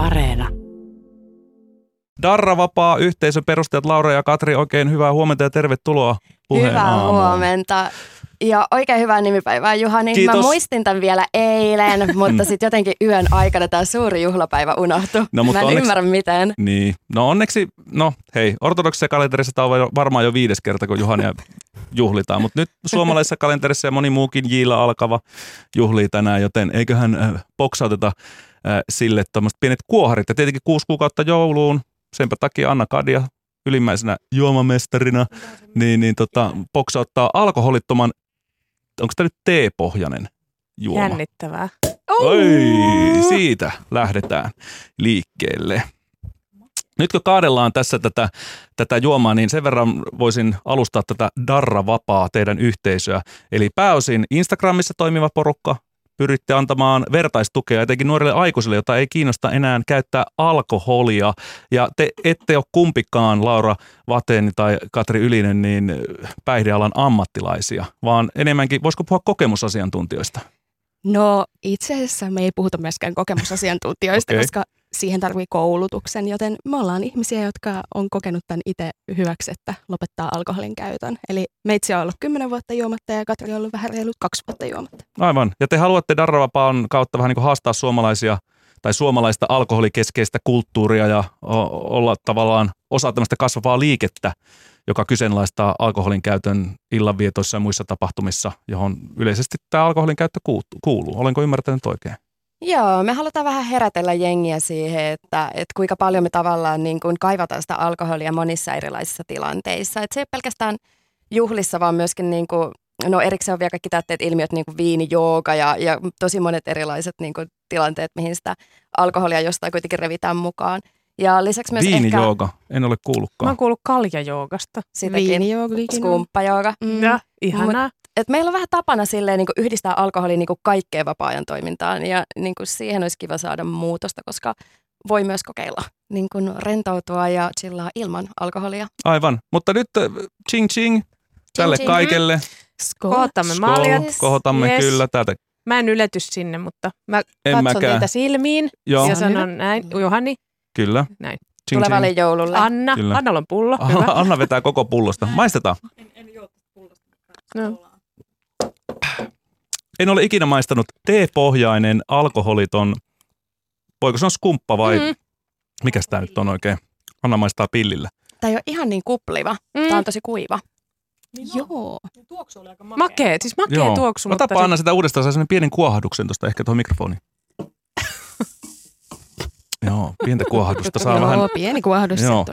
Areena. Darra Vapaa yhteisön perustajat Laura ja Katri, oikein hyvää huomenta ja tervetuloa puheen Hyvää aamuun. huomenta. Ja oikein hyvää nimipäivää Juhani. Kiitos. Mä muistin tämän vielä eilen, mutta sitten jotenkin yön aikana tämä suuri juhlapäivä unohtui. No, mutta Mä en onneksi- ymmärrä miten. Niin, no onneksi, no hei, ortodoksissa kalenterissa tämä on varmaan jo viides kerta, kun Juhania juhlitaan, mutta nyt suomalaisessa kalenterissa ja moni muukin Jiila alkava juhlii tänään, joten eiköhän äh, boksauteta äh, sille tuommoiset pienet kuoharit ja tietenkin kuusi kuukautta jouluun, senpä takia Anna Kadia ylimmäisenä juomamestarina, niin, niin tota, boksauttaa alkoholittoman, onko tämä nyt teepohjainen juoma? Jännittävää. Oi, siitä lähdetään liikkeelle. Nyt kun kaadellaan tässä tätä, tätä juomaa, niin sen verran voisin alustaa tätä Darra Vapaa teidän yhteisöä. Eli pääosin Instagramissa toimiva porukka, pyritte antamaan vertaistukea etenkin nuorille aikuisille, jota ei kiinnosta enää käyttää alkoholia. Ja te ette ole kumpikaan, Laura Vaten tai Katri Ylinen, niin päihdealan ammattilaisia, vaan enemmänkin, voisiko puhua kokemusasiantuntijoista? No itse asiassa me ei puhuta myöskään kokemusasiantuntijoista, okay. koska siihen tarvii koulutuksen, joten me ollaan ihmisiä, jotka on kokenut tämän itse hyväksi, että lopettaa alkoholin käytön. Eli meitsi on ollut 10 vuotta juomatta ja Katri on ollut vähän reilut kaksi vuotta juomatta. Aivan. Ja te haluatte Darravapaan kautta vähän niin kuin haastaa suomalaisia tai suomalaista alkoholikeskeistä kulttuuria ja olla tavallaan osa tämmöistä kasvavaa liikettä, joka kyseenalaistaa alkoholin käytön illanvietoissa ja muissa tapahtumissa, johon yleisesti tämä alkoholin käyttö kuuluu. Olenko ymmärtänyt oikein? Joo, me halutaan vähän herätellä jengiä siihen, että, että kuinka paljon me tavallaan niin kuin kaivataan sitä alkoholia monissa erilaisissa tilanteissa. Että se ei ole pelkästään juhlissa, vaan myöskin niin kuin, no erikseen on vielä kaikki täytteet ilmiöt, niin kuin viini, jooga ja, ja tosi monet erilaiset niin kuin tilanteet, mihin sitä alkoholia jostain kuitenkin revitään mukaan. Ja lisäksi myös Viini ehkä. En ole Mä kuullutkaan. oon kuullut kaljajoogasta. sitäkin Viinijooga, skumppajooga. Mm. Ja, ihanaa. Et meillä on vähän tapana silleen, niin yhdistää alkoholi niin kaikkeen vapaa-ajan toimintaan ja niin siihen olisi kiva saada muutosta, koska voi myös kokeilla niin kuin rentoutua ja chillaa ilman alkoholia. Aivan. Mutta nyt äh, ching ching tälle ching. kaikelle. Kohotamme Skål. maljat. Kohotamme Yes. kyllä täältä. Mä en ylety sinne, mutta mä En katson mäkään. teitä silmiin Joo, ja sanon näin. Juhani, kyllä. näin. Ching Tulevalle ching. joululle. Anna, Kyllä. Annalla on pullo. Hyvä. Anna vetää koko pullosta. Maistetaan. No. En ole ikinä maistanut teepohjainen alkoholiton, voiko sanoa skumppa vai Mm. mikä tämä nyt on oikein? Anna maistaa pillillä. Tämä ei ole ihan niin kupliva. Mm. Tämä on tosi kuiva. Joo. Makee, siis makee Joo. tuoksu. mutta Otapa sit- Anna sitä uudestaan, saa sellainen pienen kuohahduksen tuosta ehkä tuohon mikrofoniin. Joo, pientä kuohahdusta saa Joo, vähän. pieni kuohdus Joo.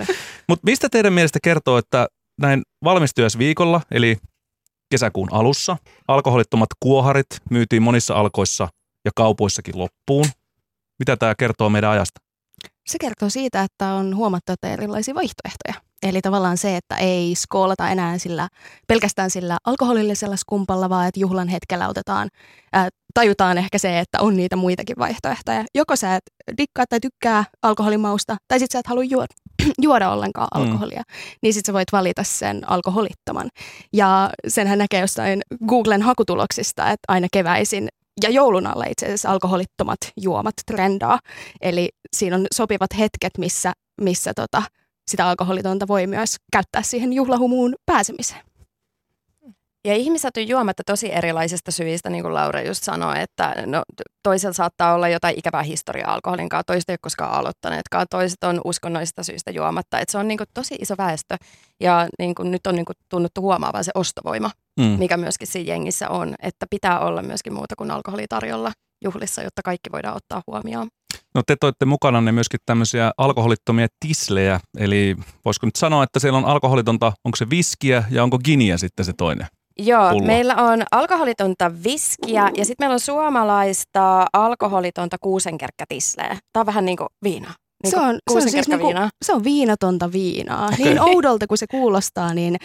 Mutta mistä teidän mielestä kertoo, että näin valmistyösviikolla, eli kesäkuun alussa, alkoholittomat kuoharit myytiin monissa alkoissa ja kaupoissakin loppuun? Mitä tämä kertoo meidän ajasta? Se kertoo siitä, että on huomattu, että erilaisia vaihtoehtoja. Eli tavallaan se, että ei skoolata enää sillä, pelkästään sillä alkoholillisella skumpalla, vaan että juhlan hetkellä otetaan, ää, tajutaan ehkä se, että on niitä muitakin vaihtoehtoja. Joko sä et dikkaa tai tykkää alkoholimausta, tai sitten sä et halua juoda, juoda ollenkaan Mm. alkoholia, niin sitten sä voit valita sen alkoholittoman. Ja senhän näkee jostain Googlen hakutuloksista, että aina keväisin ja joulun alla itse asiassa alkoholittomat juomat trendaa. Eli siinä on sopivat hetket, missä, missä tota, sitä alkoholitonta voi myös käyttää siihen juhlahumuun pääsemiseen. Ja ihmiset on juomatta tosi erilaisista syistä, niin kuin Laura just sanoi, että no, toisella saattaa olla jotain ikävää historiaa alkoholin kanssa, toiset ei ole koskaan aloittaneetkaan, toiset on uskonnollisista syistä juomatta. Et se on niin kuin tosi iso väestö ja niin kuin nyt on niin kuin tunnuttu huomaavan se ostovoima, Mm. mikä myöskin siinä jengissä on, että pitää olla myöskin muuta kuin alkoholi tarjolla juhlissa, jotta kaikki voidaan ottaa huomioon. No te toitte mukananne myöskin tämmöisiä alkoholittomia tislejä, eli voisiko nyt sanoa, että siellä on alkoholitonta, onko se viskiä ja onko giniä sitten se toinen? Joo, Pullo. meillä on alkoholitonta viskiä ja sitten meillä on suomalaista alkoholitonta kuusenkerkkätisleä. Tämä on vähän niin kuin viina. Niin se, on, se, on siis niinku, se on viinatonta viinaa. Okei. Niin oudolta kuin se kuulostaa, niin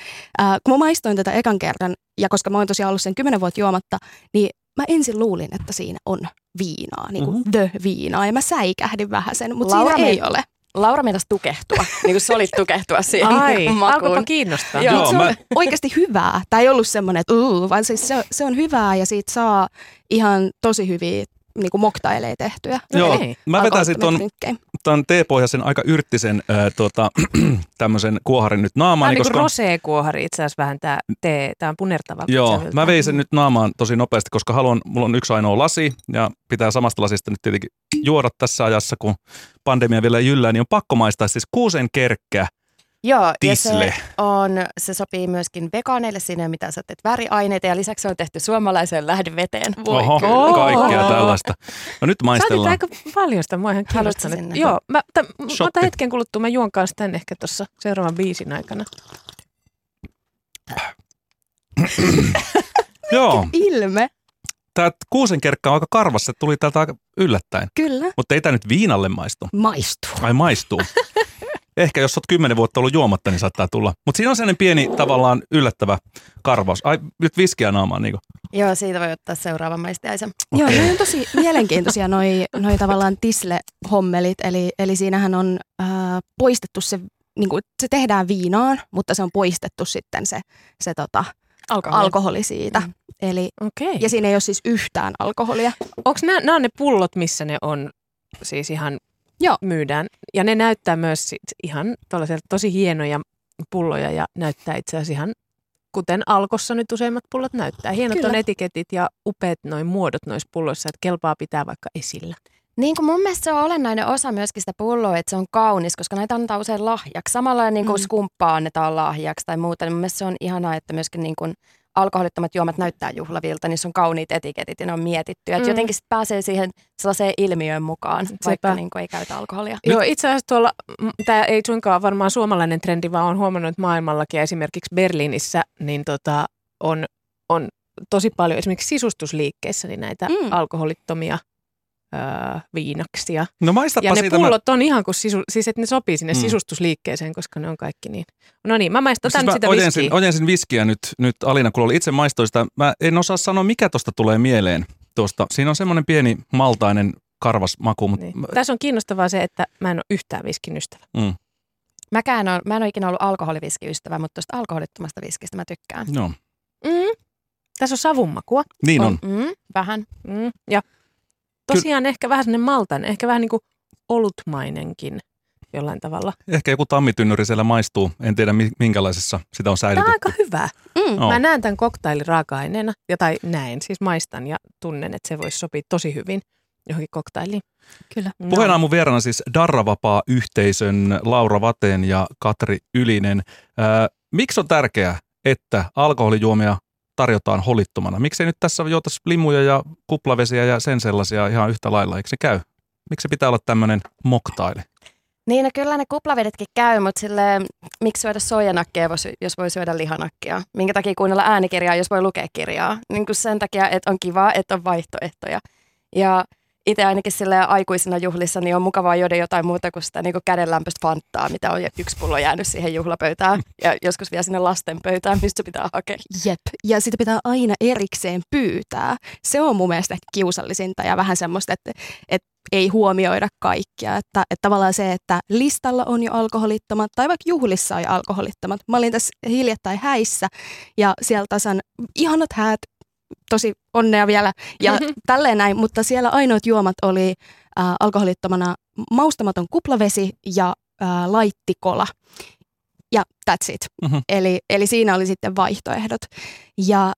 äh, kun mä maistoin tätä ekan kerran, ja koska mä oon tosiaan ollut sen kymmenen vuotta juomatta, niin mä ensin luulin, että siinä on viinaa, niin kuin Mhm. the viinaa, ja mä säikähdin vähän sen, mutta Laura siinä ei meni- ole. Laura meinasi tukehtua, niin kuin solit tukehtua siihen Ai, makuun. kiinnostaa. Joo. Joo, se on mä- oikeasti hyvää. Tämä ei ollut semmoinen, että uu, vaan siis se, se on hyvää ja siitä saa ihan tosi hyviä niin kuin moktaileja tehtyä. Joo, mä vetäisin ton, ton teepohjaisen aika yrttisen ää, tota, tämmöisen kuoharin nyt Tämä naamaan. on niin koska... kuin rosé-kuohari itse asiassa vähän tämä tee, tämä on punertava. Joo, mä vein sen nyt naamaan tosi nopeasti, koska haluan, mulla on yksi ainoa lasi ja pitää samasta lasista nyt tietenkin juoda tässä ajassa, kun pandemia vielä jyllää, niin on pakko maistaa siis kuusen kerkkä Joo, ja tisle. se, on, se sopii myöskin vegaaneille, siinä ei ole mitään sä teet väriaineita ja lisäksi se on tehty suomalaiseen lähdeveteen. Oho, kyllä. kaikkea tällaista. No nyt maistellaan. aika paljon sitä, mua ihan sinne? Joo, mä, t- mä otan hetken kuluttua, mä juon kanssa tän ehkä tuossa seuraavan biisin aikana. Joo, Ilme, tämä kuusen kerkkä on aika karvas, se tuli täältä aika yllättäen. kyllä. Mutta ei tämä nyt viinalle maistu. Maistuu. Ai maistuu. Ehkä jos olet kymmenen vuotta ollut juomatta, niin saattaa tulla. Mutta siinä on sellainen pieni tavallaan yllättävä karvaus. Ai nyt viskiä naamaan niinku. Joo, siitä voi ottaa seuraavan maistiaisen. Joo, Okei. ne on tosi mielenkiintoisia noi, noi tavallaan tisle-hommelit, eli, eli siinähän on äh, poistettu se, niin kuin, se tehdään viinaan, mutta se on poistettu sitten se, se tota, Alkoholi. alkoholi siitä. Mm. Eli, Okei. ja siinä ei ole siis yhtään alkoholia. Onko nämä, nämä on ne pullot, missä ne on siis ihan Joo. myydään? Ja ne näyttää myös sit ihan tosi hienoja pulloja ja näyttää itse asiassa ihan kuten Alkossa nyt useimmat pullot näyttää. Hienot Kyllä. on etiketit ja upeat noin muodot noissa pulloissa, että kelpaa pitää vaikka esillä. Niin kuin mun mielestä se on olennainen osa myöskin sitä pulloa, että se on kaunis, koska näitä annetaan usein lahjaksi. Samalla niin kuin Mm. skumppaa annetaan lahjaksi tai muuta, niin mun mielestä se on ihanaa, että myöskin niin kuin alkoholittomat juomat näyttää juhlavilta, niissä on kauniit etiketit ja ne on mietitty. Että Mm. jotenkin sit pääsee siihen sellaiseen ilmiöön mukaan, Sepä. vaikka niin kuin ei käytä alkoholia. Joo, itse asiassa tuolla, tämä ei suinkaan varmaan suomalainen trendi, vaan on huomannut, että maailmallakin ja esimerkiksi Berliinissä niin tota, on, on tosi paljon esimerkiksi sisustusliikkeissä niin näitä mm. alkoholittomia öö, viinaksia. No maistapa Ja ne siitä. pullot on ihan kuin sisu, siis että ne sopii sinne Mm. sisustusliikkeeseen, koska ne on kaikki niin. No niin, mä maistan Siis mä sitä ojensin, viskiä. ojensin viskiä nyt, nyt Alina, kun oli itse maistoin sitä. Mä en osaa sanoa, mikä tuosta tulee mieleen. Tuosta. Siinä on semmoinen pieni maltainen karvas maku, mutta Niin. Tässä on kiinnostavaa se, että mä en ole yhtään viskin ystävä. mm, Mäkään on, mä en ole ikinä ollut alkoholiviskiystävä, mutta tuosta alkoholittomasta viskistä mä tykkään. no, Mm. Tässä on savunmakua. niin on. Mm, vähän. Mm. Ja tosiaan ehkä vähän sellainen maltainen, ehkä vähän niin kuin olutmainenkin jollain tavalla. Ehkä joku tammitynnyri siellä maistuu. En tiedä mi- minkälaisessa sitä on Tämä on säilytetty. aika hyvä. Mm. Joo. Mä näen tämän koktailin raaka-aineena, ja tai näen, siis maistan ja tunnen, että se voisi sopia tosi hyvin johonkin koktailiin. Kyllä. No. Puheena mun vieraana siis Darravapaa-yhteisön Laura Vaten ja Katri Ylinen. Ää, miksi on tärkeää, että alkoholijuomia tarjotaan holittomana? Miksei nyt tässä juotaisi limuja ja kuplavesiä ja sen sellaisia ihan yhtä lailla? Eikö se käy? Miksi pitää olla tämmöinen moktaili? Niin, no kyllä ne kuplavedetkin käy, mutta sille, miksi syödä soijanakkia, jos- jos voi syödä lihanakkia? Minkä takia kuunnella äänikirjaa, jos voi lukea kirjaa? Niin kuin sen takia, että on kiva, että on vaihtoehtoja. Ja itse ainakin sille aikuisena juhlissa niin on mukavaa juoda jotain muuta kuin sitä niin kuin kädenlämpöistä fanttaa, mitä on yksi pullo jäänyt siihen juhlapöytään. Ja joskus vielä sinne lasten pöytään, mistä pitää hakea. Jep, ja sitä pitää aina erikseen pyytää. Se on mun mielestä kiusallisinta ja vähän semmoista, että, että ei huomioida kaikkia. Että, että tavallaan se, että listalla on jo alkoholittomat tai vaikka juhlissa on jo alkoholittomat. Mä olin tässä hiljattain häissä ja siellä tasan ihanat häät, tosi onnea vielä ja tälleen näin, mutta siellä ainoat juomat oli äh, alkoholittomana maustamaton kuplavesi ja äh, laittikola. Ja that's it. Mhm. Eli, eli siinä oli sitten vaihtoehdot. Ja,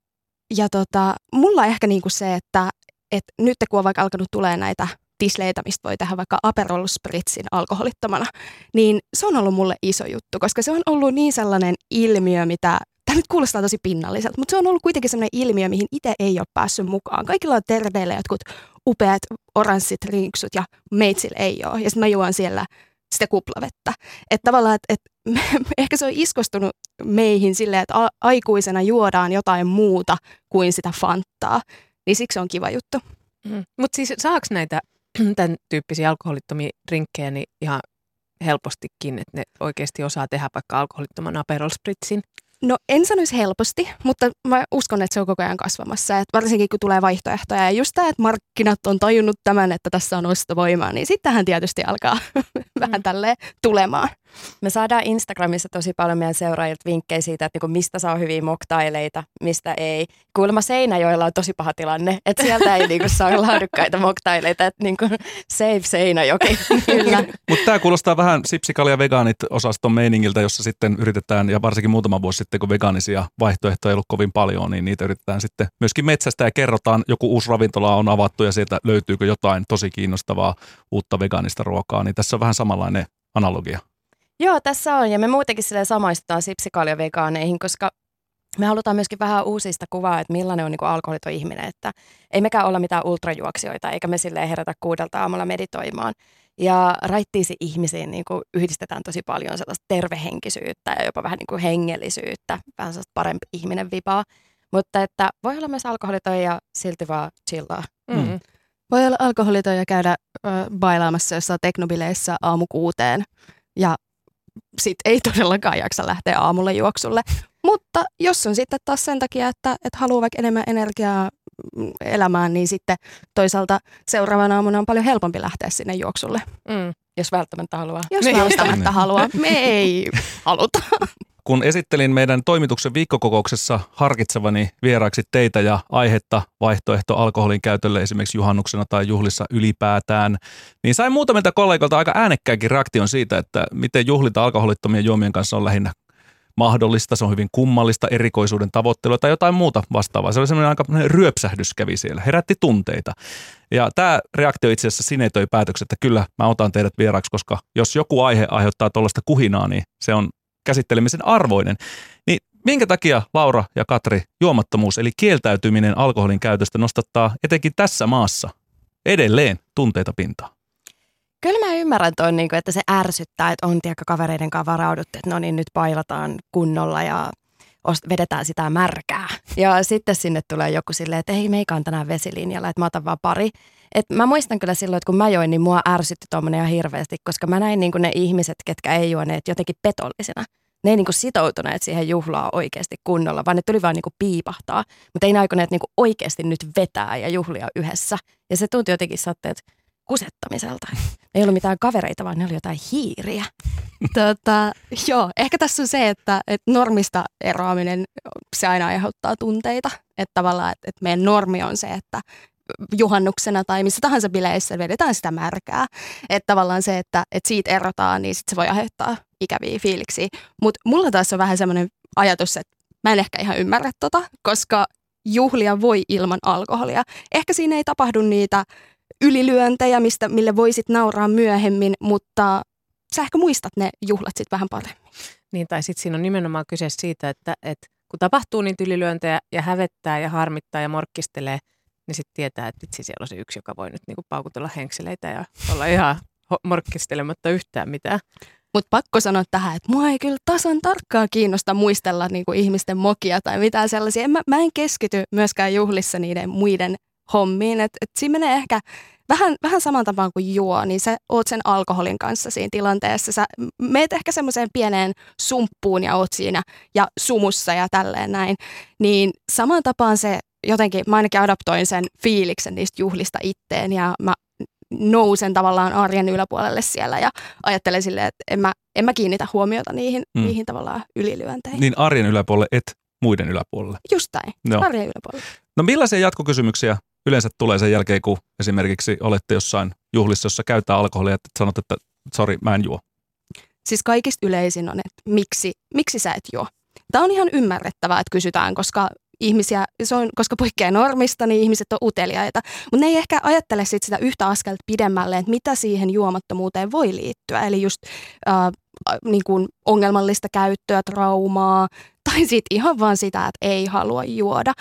ja tota, mulla ehkä niinku se, että et nyt kun on vaikka alkanut tulee näitä tisleitä, mistä voi tehdä vaikka Aperol Spritzin alkoholittomana, niin se on ollut mulle iso juttu, koska se on ollut niin sellainen ilmiö, mitä Tämä nyt kuulostaa tosi pinnalliselta, mutta se on ollut kuitenkin sellainen ilmiö, mihin itse ei ole päässyt mukaan. Kaikilla on terveillä jotkut upeat oranssit rinksut ja meitsillä ei ole. Ja sitten mä juon siellä sitä kuplavettä. Että tavallaan, että et, ehkä se on iskostunut meihin silleen, että a- aikuisena juodaan jotain muuta kuin sitä fanttaa. Niin siksi se on kiva juttu. Mm. Mutta siis saaks näitä tämän tyyppisiä alkoholittomia drinkkejä niin ihan helpostikin, että ne oikeasti osaa tehdä vaikka alkoholittoman Aperol Spritzin? No en sanoisi helposti, mutta mä uskon, että se on koko ajan kasvamassa. Et varsinkin kun tulee vaihtoehtoja. Ja just tämä, että markkinat on tajunnut tämän, että tässä on ostovoimaa, niin sittenhän tietysti alkaa vähän Mm. tälleen tulemaan. Me saadaan Instagramissa tosi paljon meidän seuraajilta vinkkejä siitä, että niinku mistä saa hyviä moktaileita, mistä ei. Kuulemma Seinäjoella on tosi paha tilanne, että sieltä ei niinku saa laadukkaita moktaileita, että niinku save Seinäjoki. Mutta tämä kuulostaa vähän sipsikalia vegaanit osaston meiningiltä, jossa sitten yritetään, ja varsinkin muutama vuosi sitten, kun vegaanisia vaihtoehtoja ei ollut kovin paljon, niin niitä yritetään sitten myöskin metsästä ja kerrotaan, joku uusi ravintola on avattu ja sieltä löytyykö jotain tosi kiinnostavaa uutta vegaanista ruokaa, niin tässä on vähän samanlainen analogia. Joo, tässä on. Ja me muutenkin sille samaistutaan sipsikaljavegaaneihin, koska me halutaan myöskin vähän uusista kuvaa, että millainen on niin alkoholiton ihminen. Että ei mekään olla mitään ultrajuoksijoita, eikä me sille herätä kuudelta aamulla meditoimaan. Ja raittiisi ihmisiin niin kuin yhdistetään tosi paljon sellaista tervehenkisyyttä ja jopa vähän niin kuin hengellisyyttä, vähän sellaista parempi ihminen vipaa. Mutta että voi olla myös alkoholiton ja silti vaan chillaa. Mm. Voi olla alkoholiton ja käydä ö, bailaamassa jossain teknobileissä aamu kuuteen ja sit ei todellakaan jaksa lähteä aamulla juoksulle. Mutta jos on sitten taas sen takia, että, että haluaa vaikka enemmän energiaa mm, elämään, niin sitten toisaalta seuraavana aamuna on paljon helpompi lähteä sinne juoksulle. Mm. Jos välttämättä haluaa. Jos Niin. välttämättä haluaa. Me ei haluta. Kun esittelin meidän toimituksen viikkokokouksessa harkitsevani vieraaksi teitä ja aihetta vaihtoehto alkoholin käytölle esimerkiksi juhannuksena tai juhlissa ylipäätään, niin sain muutamilta kollegoilta aika äänekkääkin reaktion siitä, että miten juhlita alkoholittomien juomien kanssa on lähinnä mahdollista, se on hyvin kummallista, erikoisuuden tavoittelua tai jotain muuta vastaavaa. Se oli semmoinen aika ryöpsähdys kävi siellä, herätti tunteita. Ja tämä reaktio itse asiassa sinetöi päätöksen, että kyllä mä otan teidät vieraaksi, koska jos joku aihe aiheuttaa tuollaista kuhinaa, niin se on käsittelemisen arvoinen. Niin minkä takia Laura ja Katri juomattomuus eli kieltäytyminen alkoholin käytöstä nostattaa etenkin tässä maassa edelleen tunteita pintaan? Kyllä mä ymmärrän ton, niin että se ärsyttää, että on tiedäkö kavereiden kanssa varauduttu, että no niin nyt pailataan kunnolla ja vedetään sitä märkää. Ja sitten sinne tulee joku silleen, että ei meikä tänään vesilinjalla, että mä otan vaan pari. Et mä muistan kyllä silloin, että kun mä join, niin mua ärsytti tuommoinen ihan hirveästi, koska mä näin niin ne ihmiset, ketkä ei juoneet jotenkin petollisena. Ne ei niin sitoutuneet siihen juhlaan oikeasti kunnolla, vaan ne tuli vaan niin kuin piipahtaa. Mutta ei ne aikoneet niin oikeasti nyt vetää ja juhlia yhdessä. Ja se tuntui jotenkin satteet kusettamiselta. Ei ollut mitään kavereita, vaan ne oli jotain hiiriä. tota, joo, ehkä tässä on se, että, että normista eroaminen, se aina aiheuttaa tunteita. Että tavallaan, että, että meidän normi on se, että juhannuksena tai missä tahansa bileissä vedetään sitä märkää. Että tavallaan se, että, että siitä erotaan, niin sit se voi aiheuttaa ikäviä fiiliksiä. Mutta mulla taas on vähän semmoinen ajatus, että mä en ehkä ihan ymmärrä tota, koska juhlia voi ilman alkoholia. Ehkä siinä ei tapahdu niitä ylilyöntejä, mistä, mille voisit nauraa myöhemmin, mutta sä ehkä muistat ne juhlat sitten vähän paremmin. Niin, tai sitten siinä on nimenomaan kyse siitä, että, että kun tapahtuu niitä ylilyöntejä ja hävettää ja harmittaa ja morkkistelee, niin sitten tietää, että vitsi siellä on se yksi, joka voi nyt niinku paukutella henkseleitä ja olla ihan morkkistelematta yhtään mitään. Mutta pakko sanoa tähän, että mua ei kyllä tasan tarkkaan kiinnosta muistella niinku ihmisten mokia tai mitään sellaisia. En, mä, mä en keskity myöskään juhlissa niiden muiden hommiin. Et, et siinä menee ehkä vähän, vähän saman tapaan kuin juo, niin sä oot sen alkoholin kanssa siinä tilanteessa. Sä meet ehkä semmoiseen pieneen sumppuun ja oot siinä ja sumussa ja tälleen näin. Niin saman tapaan se jotenkin, mä ainakin adaptoin sen fiiliksen niistä juhlista itteen ja mä nousen tavallaan arjen yläpuolelle siellä ja ajattelen silleen, että en mä, en mä kiinnitä huomiota niihin, Mm. niihin tavallaan ylilyönteihin. Niin arjen yläpuolelle et muiden yläpuolelle. Just näin, Joo. arjen yläpuolelle. No millaisia jatkokysymyksiä yleensä tulee sen jälkeen, kun esimerkiksi olette jossain juhlissa, jossa käytetään alkoholia, että sanot, että sori, mä en juo. Siis kaikista yleisin on, että miksi, miksi sä et juo. Tämä on ihan ymmärrettävää, että kysytään, koska ihmisiä, se on, koska poikkeaa normista, niin ihmiset on uteliaita. Mutta ne ei ehkä ajattele sit sitä yhtä askelta pidemmälle, että mitä siihen juomattomuuteen voi liittyä. Eli just äh, niin kuin ongelmallista käyttöä, traumaa, tai sitten ihan vaan sitä, että ei halua juoda.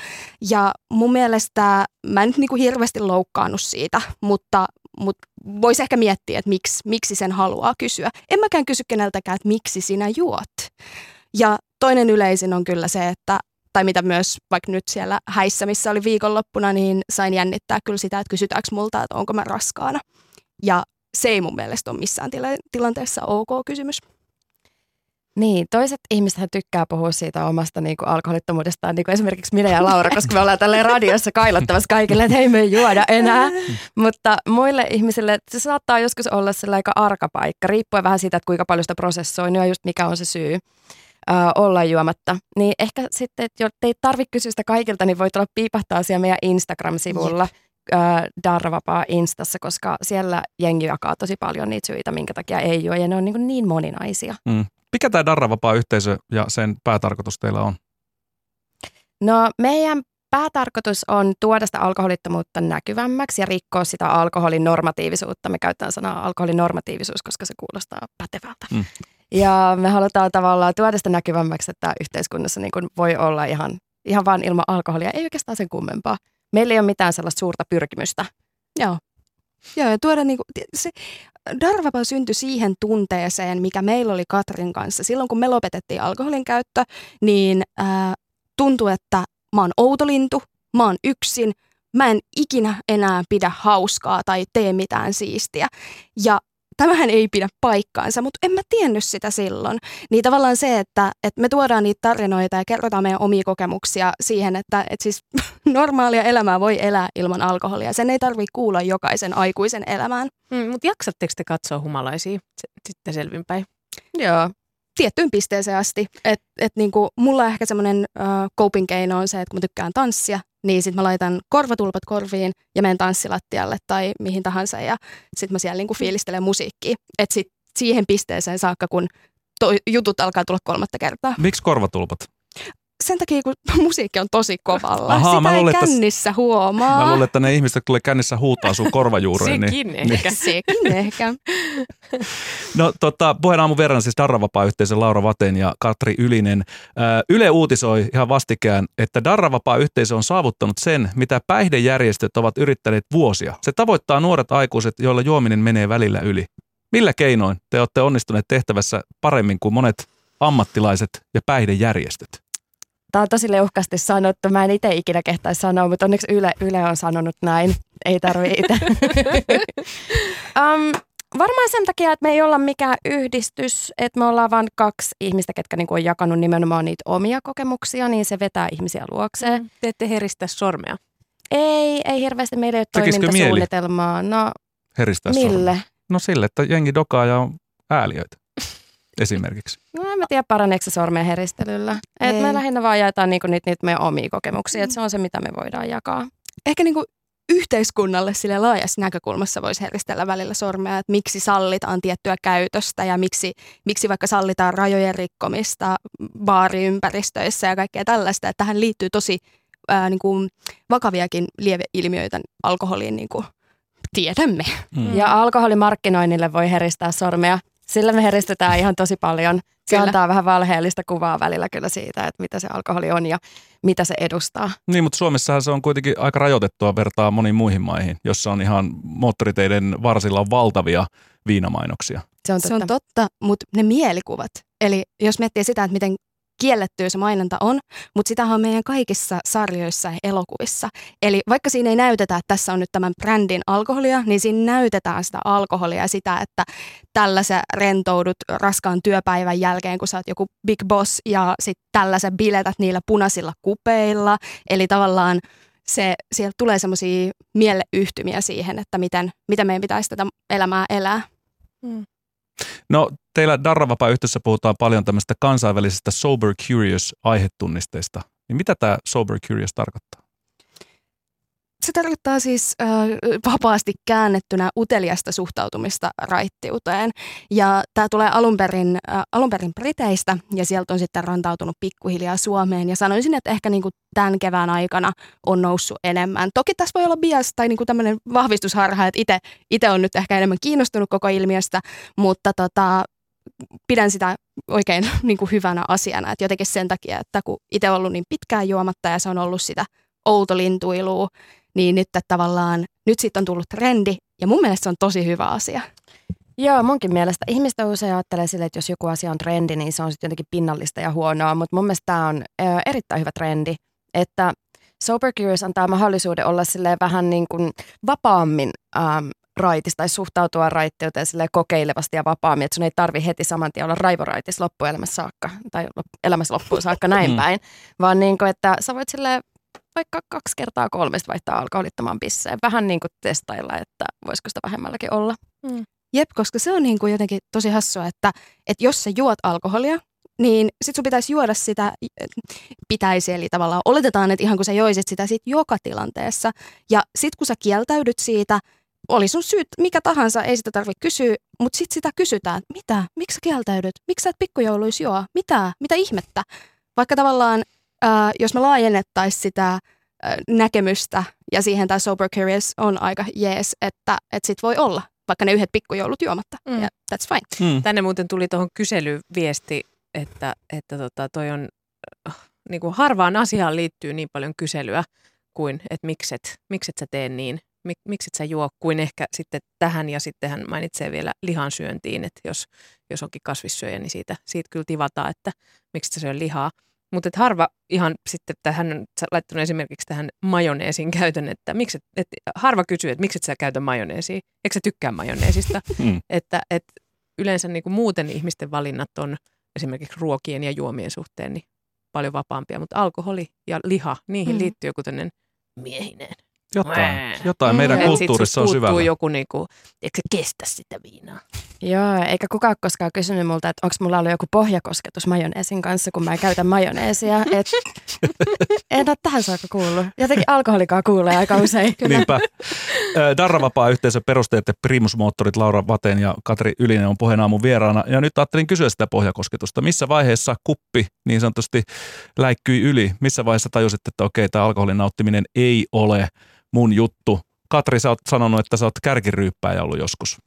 Ja mun mielestä mä en nyt niin kuin hirveästi loukkaannut siitä, mutta, mutta voisi ehkä miettiä, että miksi, miksi sen haluaa kysyä. En mäkään kysy keneltäkään, että miksi sinä juot. Ja toinen yleisin on kyllä se, että tai mitä myös vaikka nyt siellä häissä, missä oli viikonloppuna, niin sain jännittää kyllä sitä, että kysytäänkö multa, että onko mä raskaana. Ja se ei mun mielestä ole missään tila- tilanteessa ok kysymys. Niin, toiset ihmiset tykkää puhua siitä omasta niin kuin alkoholittomuudestaan, niin kuin esimerkiksi minä ja Laura, koska me ollaan tällä radiossa kailottavassa kaikille, että ei me juoda enää. Mutta muille ihmisille se saattaa joskus olla sellainen aika arka paikka, riippuen vähän siitä, että kuinka paljon sitä prosessoi, niin just mikä on se syy ö, olla juomatta. Niin ehkä sitten, että ei tarvitse kysyä sitä kaikilta, niin voi tulla piipahtaa siellä meidän Instagram-sivulla. Ö, Darravapaa Instassa, koska siellä jengi jakaa tosi paljon niitä syitä, minkä takia ei juo, ja ne on niin, niin moninaisia. Mm. Mikä tämä Darravapaa yhteisö ja sen päätarkoitus teillä on? No meidän päätarkoitus on tuoda sitä alkoholittomuutta näkyvämmäksi ja rikkoa sitä alkoholin normatiivisuutta. Me käytetään sanaa alkoholin normatiivisuus, koska se kuulostaa pätevältä. Mm. Ja me halutaan tavallaan tuoda sitä näkyvämmäksi, että yhteiskunnassa niin kuin voi olla ihan, ihan vaan ilman alkoholia. Ei oikeastaan sen kummempaa. Meillä ei ole mitään sellaista suurta pyrkimystä. Joo. Joo, ja tuoda niinku, se, Darvapa syntyi siihen tunteeseen, mikä meillä oli Katrin kanssa. Silloin kun me lopetettiin alkoholin käyttö, niin ää, tuntui, että mä oon outolintu, mä oon yksin, mä en ikinä enää pidä hauskaa tai tee mitään siistiä. Ja tämähän ei pidä paikkaansa, mutta en mä tiennyt sitä silloin. Niin tavallaan se, että, että me tuodaan niitä tarinoita ja kerrotaan meidän omia kokemuksia siihen, että, että siis normaalia elämää voi elää ilman alkoholia. Sen ei tarvitse kuulla jokaisen aikuisen elämään. Mm, mutta jaksatteko te katsoa humalaisia sitten selvinpäin? Joo, tiettyyn pisteeseen asti. Et, et niinku, mulla ehkä semmoinen uh, coping keino on se, että kun mä tykkään tanssia, niin sitten mä laitan korvatulpat korviin ja menen tanssilattialle tai mihin tahansa ja sitten mä siellä niinku fiilistelen musiikkia. Että sit siihen pisteeseen saakka, kun to, jutut alkaa tulla kolmatta kertaa. Miksi korvatulpat? Sen takia, kun musiikki on tosi kovalla. Ahaa, Sitä mä luulen, ei kännissä että, huomaa. Mä luulen, että ne ihmiset tulee kännissä huutaa sun korvajuureen. Sekin niin, ehkä. Niin. Sekin ehkä. no tota, puheen aamun verran siis Darravapaa-yhteisön Laura Vaten ja Katri Ylinen. Yle uutisoi ihan vastikään, että Darravapaa-yhteisö on saavuttanut sen, mitä päihdejärjestöt ovat yrittäneet vuosia. Se tavoittaa nuoret aikuiset, joilla juominen menee välillä yli. Millä keinoin te olette onnistuneet tehtävässä paremmin kuin monet ammattilaiset ja päihdejärjestöt? Tämä on tosi leuhkasti sanottu. Mä en itse ikinä kehtaisi sanoa, mutta onneksi Yle, Yle on sanonut näin. Ei tarvitse itse. um, varmaan sen takia, että me ei olla mikään yhdistys, että me ollaan vain kaksi ihmistä, ketkä niinku on jakanut nimenomaan niitä omia kokemuksia, niin se vetää ihmisiä luokseen. Mm. Te ette heristä sormea? Ei, ei hirveästi. Meillä ei ole Tekisikö toimintasuunnitelmaa. No, Heristää mille? Sormea? No sille, että jengi dokaa ja on ääliöitä esimerkiksi? No en mä tiedä paraneeko se sormen heristelyllä. Et me lähinnä vaan jaetaan niinku niitä, niitä meidän omia kokemuksia, mm. että se on se mitä me voidaan jakaa. Ehkä niinku yhteiskunnalle sille laajassa näkökulmassa voisi heristellä välillä sormea, että miksi sallitaan tiettyä käytöstä ja miksi, miksi vaikka sallitaan rajojen rikkomista baariympäristöissä ja kaikkea tällaista. Että tähän liittyy tosi ää, niin kuin vakaviakin lieveilmiöitä alkoholiin, niin kuin tiedämme. Mm. Ja alkoholimarkkinoinnille voi heristää sormea sillä me heristetään ihan tosi paljon. Se kyllä. antaa vähän valheellista kuvaa välillä kyllä siitä, että mitä se alkoholi on ja mitä se edustaa. Niin, mutta Suomessahan se on kuitenkin aika rajoitettua vertaa moniin muihin maihin, jossa on ihan moottoriteiden varsilla on valtavia viinamainoksia. Se on totta, se on totta mutta ne mielikuvat. Eli jos miettii sitä, että miten kiellettyä se mainonta on, mutta sitä on meidän kaikissa sarjoissa ja elokuvissa. Eli vaikka siinä ei näytetä, että tässä on nyt tämän brändin alkoholia, niin siinä näytetään sitä alkoholia ja sitä, että tällä sä rentoudut raskaan työpäivän jälkeen, kun sä oot joku big boss ja sitten tällä sä biletät niillä punaisilla kupeilla. Eli tavallaan se, sieltä tulee semmoisia mieleyhtymiä siihen, että miten, miten meidän pitäisi tätä elämää elää. Mm. No teillä Darravapa-yhtiössä puhutaan paljon tämmöistä kansainvälisestä Sober Curious-aihetunnisteista. Niin mitä tämä Sober Curious tarkoittaa? Se tarkoittaa siis äh, vapaasti käännettynä uteliasta suhtautumista raittiuteen. Ja tämä tulee alun perin, äh, alun perin Briteistä ja sieltä on sitten rantautunut pikkuhiljaa Suomeen. Ja sanoisin, että ehkä niinku tämän kevään aikana on noussut enemmän. Toki tässä voi olla bias tai niinku tämmöinen vahvistusharha, että itse on nyt ehkä enemmän kiinnostunut koko ilmiöstä, mutta tota, pidän sitä oikein niin kuin hyvänä asiana. Että jotenkin sen takia, että kun itse ollut niin pitkään juomatta ja se on ollut sitä outolintuilua, niin nyt että tavallaan nyt siitä on tullut trendi ja mun mielestä se on tosi hyvä asia. Joo, munkin mielestä. Ihmiset usein ajattelee sille, että jos joku asia on trendi, niin se on sitten jotenkin pinnallista ja huonoa, mutta mun mielestä tämä on ö, erittäin hyvä trendi, että Sober Curious antaa mahdollisuuden olla sille vähän niin kuin vapaammin ähm, raitis tai suhtautua raitteuteen sille kokeilevasti ja vapaammin, että sun ei tarvi heti saman tien olla raivoraitis loppuelämässä saakka tai elämässä loppuun saakka näin Mm. päin, vaan niin kuin, että sä voit sille vaikka kaksi kertaa kolmesta vaihtaa alkoholittoman pisseen. Vähän niin kuin testailla, että voisiko sitä vähemmälläkin olla. Jep, koska se on niin kuin jotenkin tosi hassua, että, että jos sä juot alkoholia, niin sit sun pitäisi juoda sitä, pitäisi, eli tavallaan oletetaan, että ihan kun sä joisit sitä sit joka tilanteessa. Ja sit kun sä kieltäydyt siitä, oli sun syyt mikä tahansa, ei sitä tarvitse kysyä, mutta sit sitä kysytään, että mitä, miksi sä kieltäydyt, miksi sä et pikkujouluis juo, mitä, mitä ihmettä. Vaikka tavallaan, äh, jos me laajennettaisiin sitä äh, näkemystä ja siihen tämä sober curious on aika jees, että, että sit voi olla vaikka ne yhdet pikkujoulut juomatta. Mm. Ja that's fine. Mm. Tänne muuten tuli tuohon kyselyviesti, että, että tota, toi on, niin kuin harvaan asiaan liittyy niin paljon kyselyä kuin, että mikset, mikset sä tee niin, mik, mikset sä juo, kuin ehkä sitten tähän ja sitten hän mainitsee vielä lihansyöntiin, että jos, jos onkin kasvissyöjä, niin siitä, siitä kyllä tivataan, että miksi sä syö lihaa. Mutta harva ihan sitten tähän on laittanut esimerkiksi tähän majoneesin käytön, että miksi, et, harva kysyy, että miksi et sä käytä majoneesia, eikö sä tykkää majoneesista, Mm. että, että yleensä niin kuin muuten ihmisten valinnat on esimerkiksi ruokien ja juomien suhteen niin paljon vapaampia, mutta alkoholi ja liha, niihin Mm. liittyy joku tämmöinen miehinen. Jotain, jotain meidän Mm. Et kulttuurissa on syvällä. joku, niin kuin, eikö se kestä sitä viinaa? Joo, eikä kukaan koskaan kysynyt multa, että onko mulla ollut joku pohjakosketus majoneesin kanssa, kun mä en käytä majoneesia. Et, en ole tähän saakka kuullut. Jotenkin alkoholikaa kuulee aika usein. Niinpä. Darravapaa yhteisön perustajat ja primusmoottorit Laura Vaten ja Katri Ylinen on puheen aamun vieraana. Ja nyt ajattelin kysyä sitä pohjakosketusta. Missä vaiheessa kuppi niin sanotusti läikkyi yli? Missä vaiheessa tajusit, että okei, tämä alkoholin nauttiminen ei ole mun juttu? Katri, sä oot sanonut, että sä oot kärkiryyppääjä ollut joskus.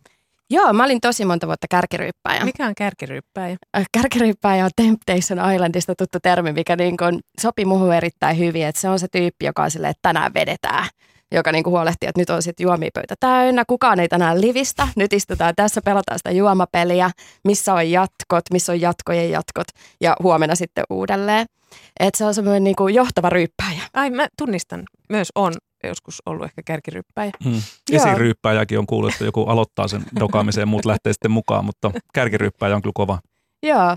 Joo, mä olin tosi monta vuotta kärkiryyppäjä. Mikä on kärkiryyppäjä? Kärkiryyppäjä on Temptation Islandista tuttu termi, mikä niin kuin sopi muuhun erittäin hyvin. Että se on se tyyppi, joka on silleen, että tänään vedetään. Joka niin kuin huolehtii, että nyt on sitten juomipöytä täynnä, kukaan ei tänään livistä. Nyt istutaan tässä, pelataan sitä juomapeliä, missä on jatkot, missä on jatkojen jatkot ja huomenna sitten uudelleen. Että se on semmoinen niin kuin johtava ryyppäjä. Ai mä tunnistan, myös on joskus ollut ehkä kärkiryyppäjä. Hmm. Joo. Esiryyppääjäkin on kuullut, että joku aloittaa sen dokaamisen ja muut lähtee sitten mukaan, mutta kärkiryyppääjä on kyllä kova. Joo.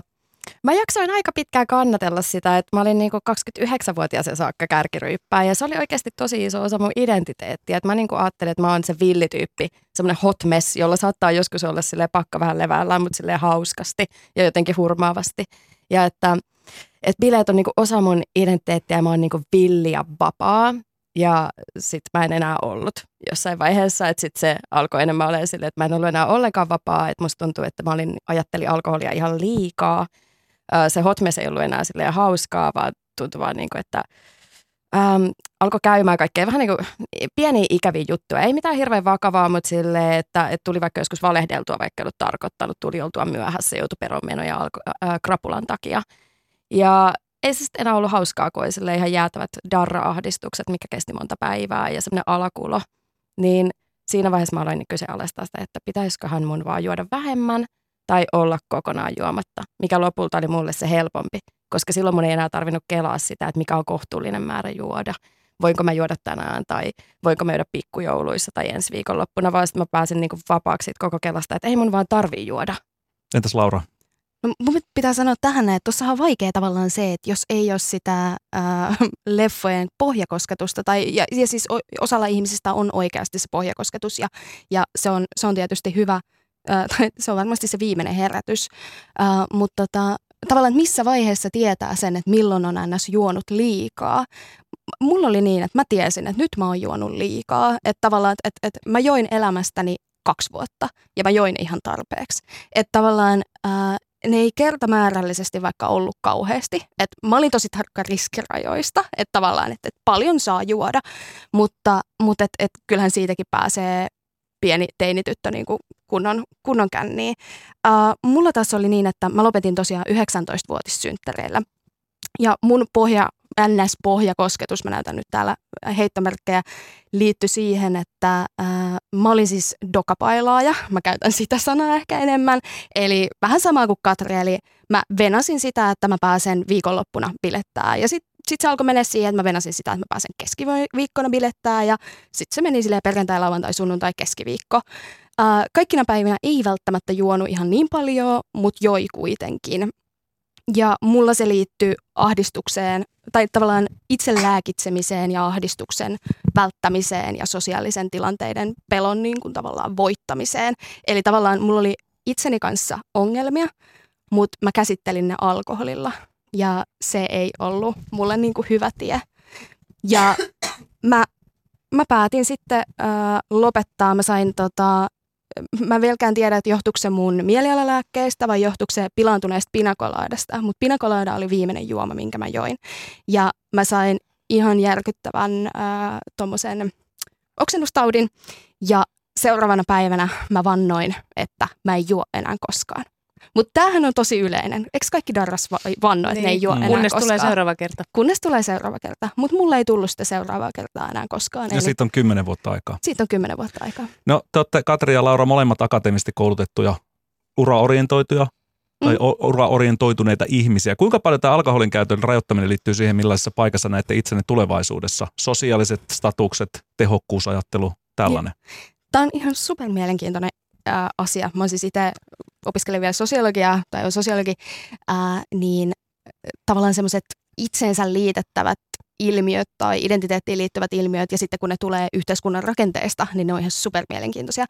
Mä jaksoin aika pitkään kannatella sitä, että mä olin niinku 29-vuotias saakka kärkiryyppää ja se oli oikeasti tosi iso osa mun identiteettiä. Että mä niinku ajattelin, että mä oon se villityyppi, semmoinen hot mess, jolla saattaa joskus olla sille pakka vähän levällään, mutta sille hauskasti ja jotenkin hurmaavasti. Ja että, että bileet on niinku osa mun identiteettiä ja mä oon niinku villi ja vapaa. Ja sit mä en enää ollut jossain vaiheessa, että sit se alkoi enemmän olemaan silleen, että mä en ollut enää ollenkaan vapaa, että musta tuntuu, että mä olin, ajattelin alkoholia ihan liikaa. Se hotmess ei ollut enää silleen hauskaa, vaan tuntui vaan niin kuin, että äm, alkoi käymään kaikkea vähän niin kuin pieniä ikäviä juttuja. Ei mitään hirveän vakavaa, mutta silleen, että, että tuli vaikka joskus valehdeltua, vaikka ei ollut tarkoittanut, tuli oltua myöhässä, joutui peromenoja alko, ää, krapulan takia. Ja ei se sitten enää ollut hauskaa, kun oli silleen ihan jäätävät darra-ahdistukset, mikä kesti monta päivää ja semmoinen alakulo. Niin siinä vaiheessa mä aloin kyseenalaistaa sitä, että pitäisiköhän mun vaan juoda vähemmän tai olla kokonaan juomatta, mikä lopulta oli mulle se helpompi, koska silloin mun ei enää tarvinnut kelaa sitä, että mikä on kohtuullinen määrä juoda. Voinko mä juoda tänään tai voinko mä juoda pikkujouluissa tai ensi viikonloppuna, vaan sitten mä pääsin niin vapaaksi koko kelasta, että ei mun vaan tarvii juoda. Entäs Laura? No, mun pitää sanoa tähän, että tuossahan on vaikea tavallaan se, että jos ei ole sitä ää, leffojen pohjakosketusta, tai, ja, ja siis osalla ihmisistä on oikeasti se pohjakosketus, ja, ja se, on, se on tietysti hyvä, ää, tai se on varmasti se viimeinen herätys, ää, mutta tota, tavallaan, missä vaiheessa tietää sen, että milloin on ns. juonut liikaa. Mulla oli niin, että mä tiesin, että nyt mä oon juonut liikaa, että tavallaan, että, että, että mä join elämästäni kaksi vuotta, ja mä join ihan tarpeeksi. Että tavallaan ää, ne ei kertamäärällisesti vaikka ollut kauheasti. Et mä olin tosi tarkka riskirajoista, että tavallaan, että et paljon saa juoda, mutta, mutta et, et kyllähän siitäkin pääsee pieni teinityttö niin kuin kunnon, kunnon känniin. Uh, mulla taas oli niin, että mä lopetin tosiaan 19-vuotissynttäreillä. Ja mun pohja, NS-pohjakosketus, mä näytän nyt täällä heittomerkkejä, liittyi siihen, että ää, mä olin siis dokapailaaja, mä käytän sitä sanaa ehkä enemmän, eli vähän sama kuin Katri, eli mä venasin sitä, että mä pääsen viikonloppuna bilettää. Ja sitten sitten se alkoi mennä siihen, että mä venasin sitä, että mä pääsen keskiviikkona bilettää ja sitten se meni silleen perjantai, lauantai, sunnuntai, keskiviikko. Ää, kaikkina päivinä ei välttämättä juonut ihan niin paljon, mutta joi kuitenkin. Ja mulla se liittyy ahdistukseen tai tavallaan itselääkitsemiseen ja ahdistuksen välttämiseen ja sosiaalisen tilanteiden pelon niin kuin tavallaan voittamiseen. Eli tavallaan mulla oli itseni kanssa ongelmia, mutta mä käsittelin ne alkoholilla ja se ei ollut mulle niin kuin hyvä tie. Ja mä, mä päätin sitten äh, lopettaa, mä sain tota, mä vieläkään tiedä, että johtuuko se mun mielialalääkkeestä vai johtuuko se pilaantuneesta pinakolaidasta, mutta pinakolaida oli viimeinen juoma, minkä mä join. Ja mä sain ihan järkyttävän äh, tuommoisen oksennustaudin ja seuraavana päivänä mä vannoin, että mä en juo enää koskaan. Mutta tämähän on tosi yleinen. Eikö kaikki darras vanno, että niin. ne ei juo niin. enää Kunnes koskaan? tulee seuraava kerta. Kunnes tulee seuraava kerta. Mutta mulla ei tullut sitä seuraavaa kertaa enää koskaan. Ja Eli siitä on kymmenen vuotta aikaa. siitä on kymmenen vuotta aikaa. No te olette Katri ja Laura molemmat akateemisesti koulutettuja uraorientoituja tai Mm. mm. uraorientoituneita ihmisiä. Kuinka paljon tämä alkoholin käytön rajoittaminen liittyy siihen, millaisessa paikassa näette itsenne tulevaisuudessa? Sosiaaliset statukset, tehokkuusajattelu, tällainen. Tämä on ihan super mielenkiintoinen äh, asia. Mä siis itse opiskelen vielä sosiologiaa tai olen sosiologi, äh, niin tavallaan semmoiset itseensä liitettävät ilmiöt tai identiteettiin liittyvät ilmiöt ja sitten kun ne tulee yhteiskunnan rakenteesta, niin ne on ihan super mielenkiintoisia.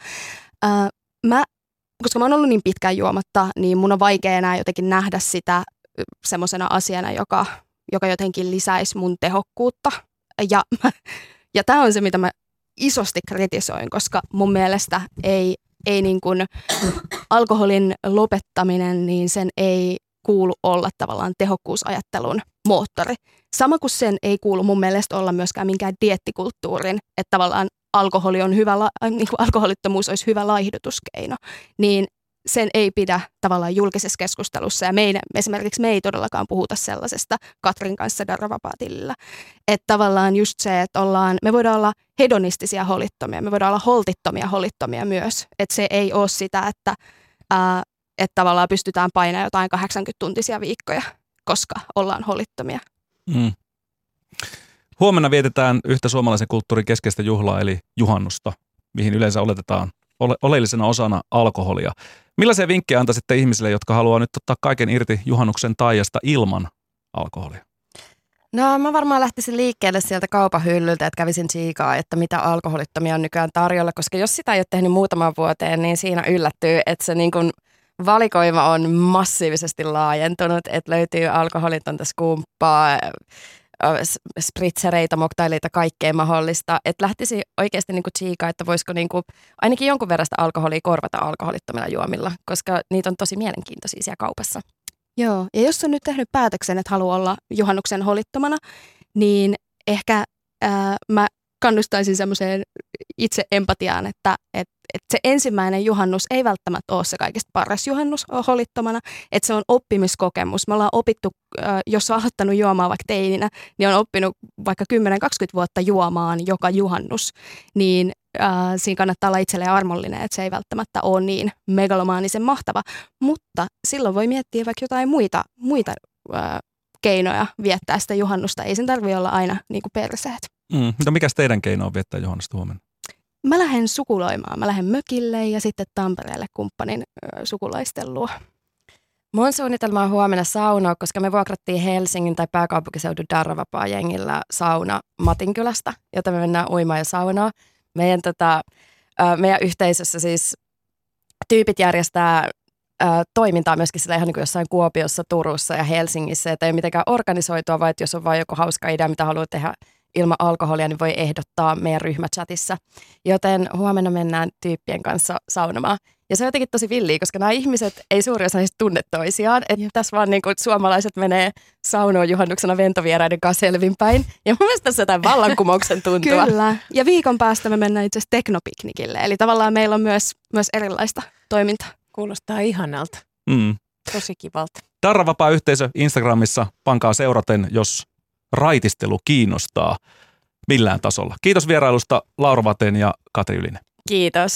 Äh, mä, koska mä oon ollut niin pitkään juomatta, niin mun on vaikea enää jotenkin nähdä sitä semmoisena asiana, joka, joka jotenkin lisäisi mun tehokkuutta. Ja, ja tämä on se, mitä mä isosti kritisoin, koska mun mielestä ei, ei niin kuin alkoholin lopettaminen, niin sen ei kuulu olla tavallaan tehokkuusajattelun moottori. Sama kuin sen ei kuulu mun mielestä olla myöskään minkään diettikulttuurin, että tavallaan alkoholi on hyvä, äh, niin kuin alkoholittomuus olisi hyvä laihdutuskeino, niin sen ei pidä tavallaan julkisessa keskustelussa, ja meidän, esimerkiksi me ei todellakaan puhuta sellaisesta Katrin kanssa Darravapaatililla. Että tavallaan just se, että ollaan, me voidaan olla hedonistisia holittomia, me voidaan olla holtittomia holittomia myös. Että se ei ole sitä, että, ää, että tavallaan pystytään painamaan jotain 80-tuntisia viikkoja, koska ollaan holittomia. Mm. Huomenna vietetään yhtä suomalaisen kulttuurin keskeistä juhlaa, eli juhannusta, mihin yleensä oletetaan ole- oleellisena osana alkoholia. Millaisia vinkkejä antaisitte ihmisille, jotka haluaa nyt ottaa kaiken irti juhannuksen taijasta ilman alkoholia? No mä varmaan lähtisin liikkeelle sieltä kaupan hyllyltä, että kävisin siikaa, että mitä alkoholittomia on nykyään tarjolla, koska jos sitä ei ole tehnyt muutaman vuoteen, niin siinä yllättyy, että se niin kuin valikoima on massiivisesti laajentunut, että löytyy alkoholitonta skumppaa, ö, s- spritzereitä, moktaileita, kaikkea mahdollista. Että lähtisi oikeasti niin tsiikaa, että voisiko niin kuin ainakin jonkun verran sitä alkoholia korvata alkoholittomilla juomilla, koska niitä on tosi mielenkiintoisia siellä kaupassa. Joo, ja jos on nyt tehnyt päätöksen, että haluaa olla juhannuksen holittomana, niin ehkä ää, mä kannustaisin semmoiseen itse empatiaan, että et, et se ensimmäinen juhannus ei välttämättä ole se kaikista paras juhannus holittomana, että se on oppimiskokemus. Me ollaan opittu, jos on aloittanut juomaan vaikka teininä, niin on oppinut vaikka 10-20 vuotta juomaan joka juhannus, niin ää, siinä kannattaa olla itselleen armollinen, että se ei välttämättä ole niin megalomaanisen mahtava, mutta silloin voi miettiä vaikka jotain muita, muita ää, keinoja viettää sitä juhannusta. Ei sen tarvitse olla aina niin kuin perseet. Mm. No mikä teidän keino on viettää juhannusta huomenna? Mä lähden sukuloimaan. Mä lähden mökille ja sitten Tampereelle kumppanin ö, sukulaisten luo. Mun suunnitelma on huomenna saunoa, koska me vuokrattiin Helsingin tai pääkaupunkiseudun Darravapaa jengillä sauna Matinkylästä, jota me mennään uimaan ja saunoa. Meidän, tota, ö, meidän yhteisössä siis tyypit järjestää ö, toimintaa myöskin sillä ihan niin kuin jossain Kuopiossa, Turussa ja Helsingissä, että ei ole mitenkään organisoitua, vaan että jos on vain joku hauska idea, mitä haluaa tehdä ilman alkoholia, niin voi ehdottaa meidän ryhmächatissa. Joten huomenna mennään tyyppien kanssa saunomaan. Ja se on jotenkin tosi villiä, koska nämä ihmiset ei suuri osa niistä tunne toisiaan. Että tässä vaan niin kuin suomalaiset menee saunoon juhannuksena ventovieraiden kanssa selvinpäin. Ja mun mielestä tässä on jotain vallankumouksen tuntua. Kyllä. Ja viikon päästä me mennään itse asiassa teknopiknikille. Eli tavallaan meillä on myös, myös erilaista toimintaa. Kuulostaa ihanalta. Mm. Tosi kivalta. Darravapaa yhteisö Instagramissa, pankaa seuraten, jos raitistelu kiinnostaa millään tasolla. Kiitos vierailusta Laura Vaten ja Katri Ylinen. Kiitos.